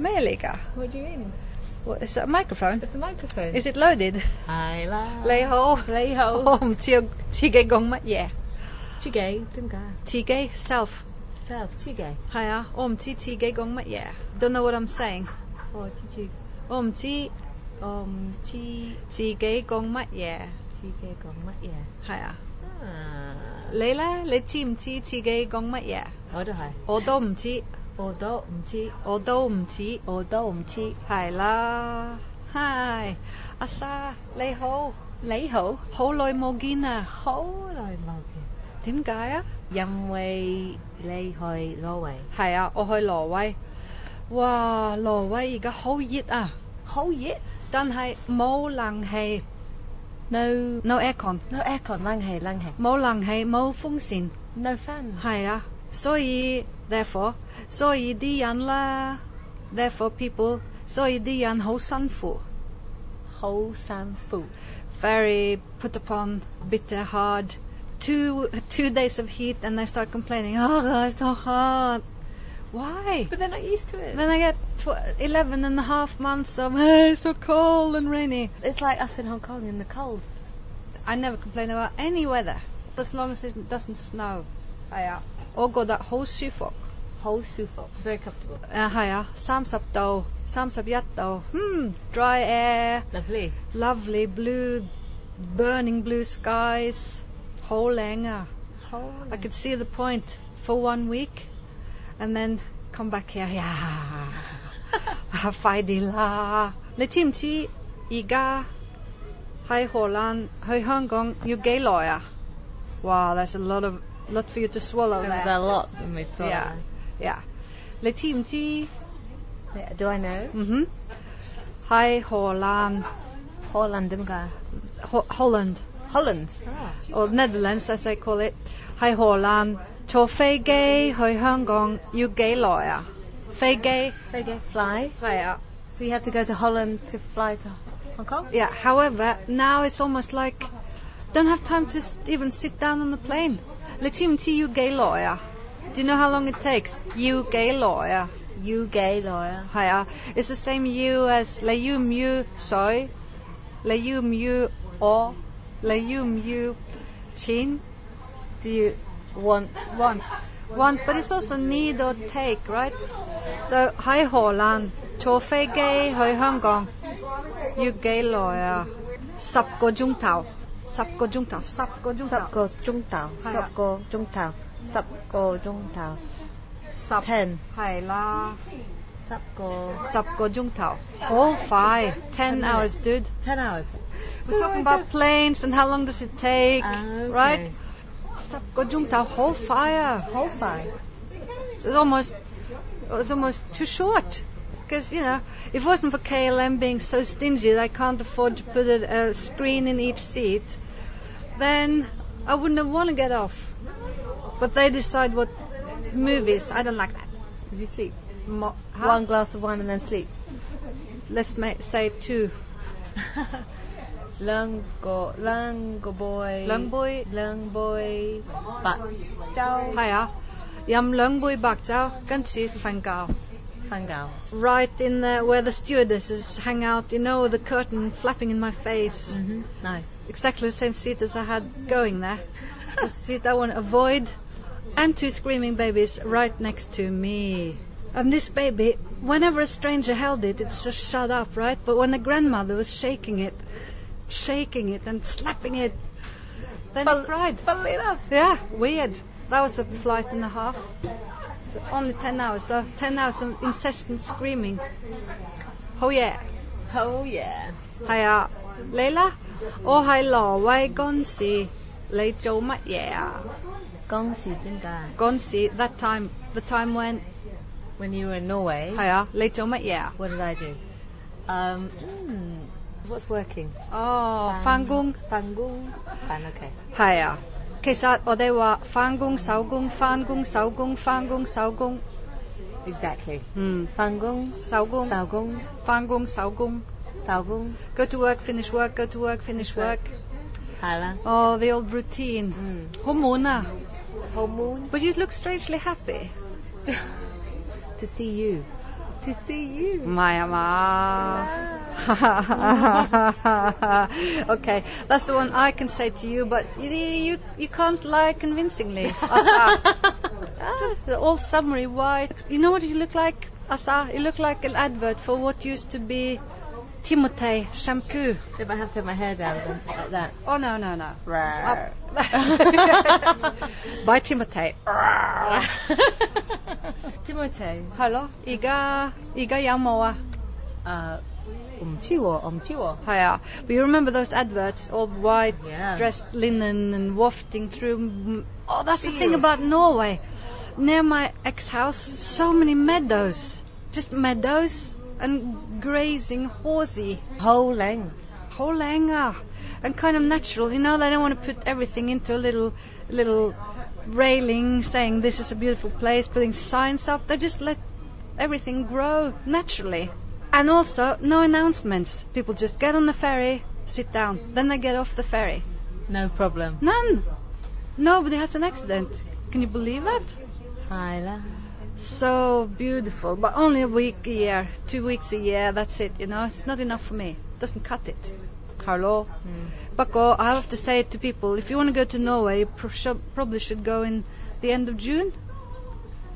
Meelika. What do you mean? Well, it's a microphone. It's a microphone. Is it loaded? Ai la. Lấy hô. Lấy hô. Hôm chiều oh, chị gay gồng mất yeah. Chị gay tính cả. Chị gay self. Self chị gay. Hay à. Hôm chị chị gay gồng mất yeah. Don't know what I'm saying. Oh chị chị. Hôm chị. Hôm chị. Chị gay gồng mất yeah. Chị gay gồng mất yeah. Hay à. Lấy la. Lấy chị không chị chị gay gồng mất yeah. Tôi đâu hay. Tôi đâu không chị. 我都唔知，我都唔知。我都唔知。係啦，Hi，阿莎你好，你好，好耐冇見啊。好耐冇見。點解啊？因為你去挪威，係啊，我去挪威。哇，挪威而家好熱啊，好熱但係冇冷氣，no，no aircon，no aircon 冷氣冷氣冇冷氣，冇風扇。，no fan。係啊，所以 therefore，所以啲人啦，therefore people，所以啲人好辛苦好辛苦。 ，very put upon, bitter hard. Two two days of heat and I start complaining. Oh, it's so hot. Why? But they're not used to it. Then I get tw- 11 and a half months of "Ah, it's so cold and rainy. It's like us in Hong Kong in the cold. I never complain about any weather as long as it doesn't snow. 系啊，我觉得好舒服。好舒服，very comfortable。诶系啊，三十度、三十一度，嗯，dry air, Lovely。 lovely blue, burning blue skies，好靓啊好 I could see the point for one week, and then come back here，呀，啊快啲啦！你知唔知而家喺荷兰去香港要几耐啊？哇，that's a lot of lot for you to swallow There was a there. lot when we saw Yeah, yeah. 你知唔知？ it. Do I know? 嗯哼，喺荷兰 Holland 点解 Ho- Holland Holland。 or Netherlands as they call it，喺荷兰坐飞机去香港要几耐啊？飞机飞机 fly。系啊 So you have to go to Holland to fly to Hong Kong? Yeah, however, now it's almost like don't have time to s- even sit down on the plane. 你知唔知要几耐啊？Do you know how long it takes？要几耐啊？要几耐啊？系啊，it's the same you as 你要唔要水？你要唔要我？你要唔要钱？Do you Want want want? But it's also need or take, right? So 喺荷兰坐飞机去香港要几耐啊？十个钟头， 十个钟头，十个钟头，十个钟头，系啊十个钟头，十个钟头十，ten 系啦，十个十个钟头，好快，ten hours, dude. ten hours。 We're talking about planes and how long does it take, Ah, okay. right? 十个钟头好快啊！好快。 It's almost it was almost too short. Because you know, if it wasn't for KLM being so stingy that I can't afford to put a, a screen in each seat, then I wouldn't want to get off. But they decide what movies. I don't like that. Did you sleep? Mo- One glass of wine and then sleep. Let's ma- say two. Lungo, lungo boy. Lung boy. Lung boy. Bạc chao. Hiya. Yum lung boy bạc chao. Can see fan gao. Right in there where the stewardesses hang out, you know, the curtain flapping in my face. Mm-hmm. Nice exactly the same seat as I had going there. the seat I want to avoid, and two screaming babies right next to me. And this baby, whenever a stranger held it, it's just shut up, right? But when the grandmother was shaking it, shaking it and slapping it, then Bal- it cried. Balina. Yeah, weird. That was a flight and a half. Only 10 hours, though. 10 hours of incessant screaming. Oh, yeah. Oh, yeah. Hiya. Leila? 我喺挪威嗰陣時，你做乜嘢啊？嗰時點解嗰陣時，that time the time when When you were in Norway, 係啊，你做乜嘢啊？what did I do? Um, hmm, what's working? 哦，翻工翻工。翻 OK。係啊。其實我哋話翻工手工，翻工手工，翻工手工，Exactly. 嗯，翻工、手工，手工、翻工手工。Salvo. Go to work, finish work, go to work, finish work. Hala. Oh, the old routine. Mm. Hormona. Hormone. But you look strangely happy. to see you. To see you. Maya ma. okay, that's the one I can say to you, but you you, you can't lie convincingly. Asa. ah, the all summary, why? You know what you look like, Asa? You look like an advert for what used to be Timotei shampoo. If I have to have my hair down then, like that. Oh no no no. Oh. By Timotei. Timotei. Hello. 係咯，而家而家有冇啊？誒，唔知喎，我唔知喎。係啊，We uh, remember those adverts, all white Yeah. dressed linen and wafting through. Oh, that's the thing about Norway. Near my ex house, so many meadows. Just meadows and grazing horsey, Whole length. whole länga, ah. and kind of natural. You know, they don't want to put everything into a little little railing saying this is a beautiful place, putting signs up. They just let everything grow naturally. And also, no announcements. People just get on the ferry, sit down, then they get off the ferry. No problem. None. Nobody has an accident. Can you believe that? Hyla So beautiful, but only a week a year, two weeks a year, that's it, you know. It's not enough for me. Doesn't cut it. Carlo. Bako, I have to say it to people, if you want to go to Norway, you pro- should, probably should go in the end of June.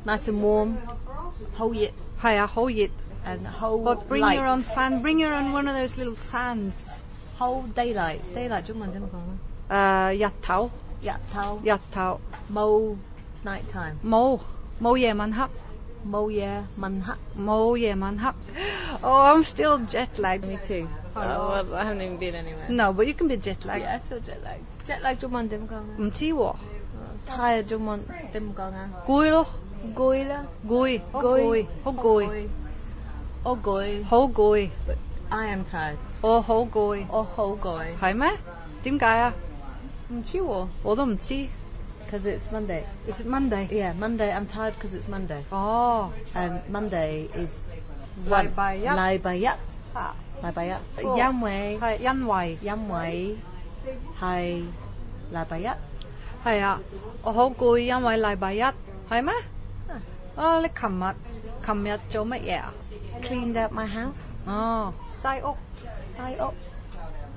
Nice and warm. Hold it Hiya, Hoyit. and whole But bring light. your own fan, bring your own one of those little fans. whole daylight. Daylight 中文点讲咧？ Uh, yattao. 日头 Yattao. 冇 night time， Mo. Mo 夜晚黑.冇嘢问黑。 Mo 夜晚黑. Oh, I'm still jet lagged. Me too. Oh, well, I haven't even been anywhere. No, but you can be jet lagged. Yeah, I feel jet lag. Jet lag 中文点讲咧？唔知喎， tired 中文点讲啊？攰咯，攰啦，攰，好攰，好攰，我攰。好攰， I am tired。我好攰，我好攰。系咩？点解啊？唔知喎我都唔知。 ，cause it's Monday. Is it Monday？ Yeah, Monday. I'm tired because it's Monday. 哦， And Monday is 礼拜一礼拜一，啊礼拜一，哦因为系因为因为系礼拜一。系啊，我好攰，因为礼拜一系咩？啊，你琴日琴日做乜嘢啊？ Cleaned up my house. 哦，西屋。晒屋。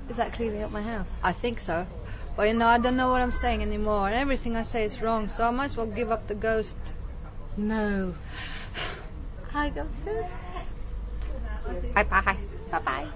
Is that cleaning up my house? I think so. But you know, I don't know what I'm saying anymore, and everything I say is wrong, so I might as well give up the ghost. No. Hi, Ghost. Bye bye. Bye bye.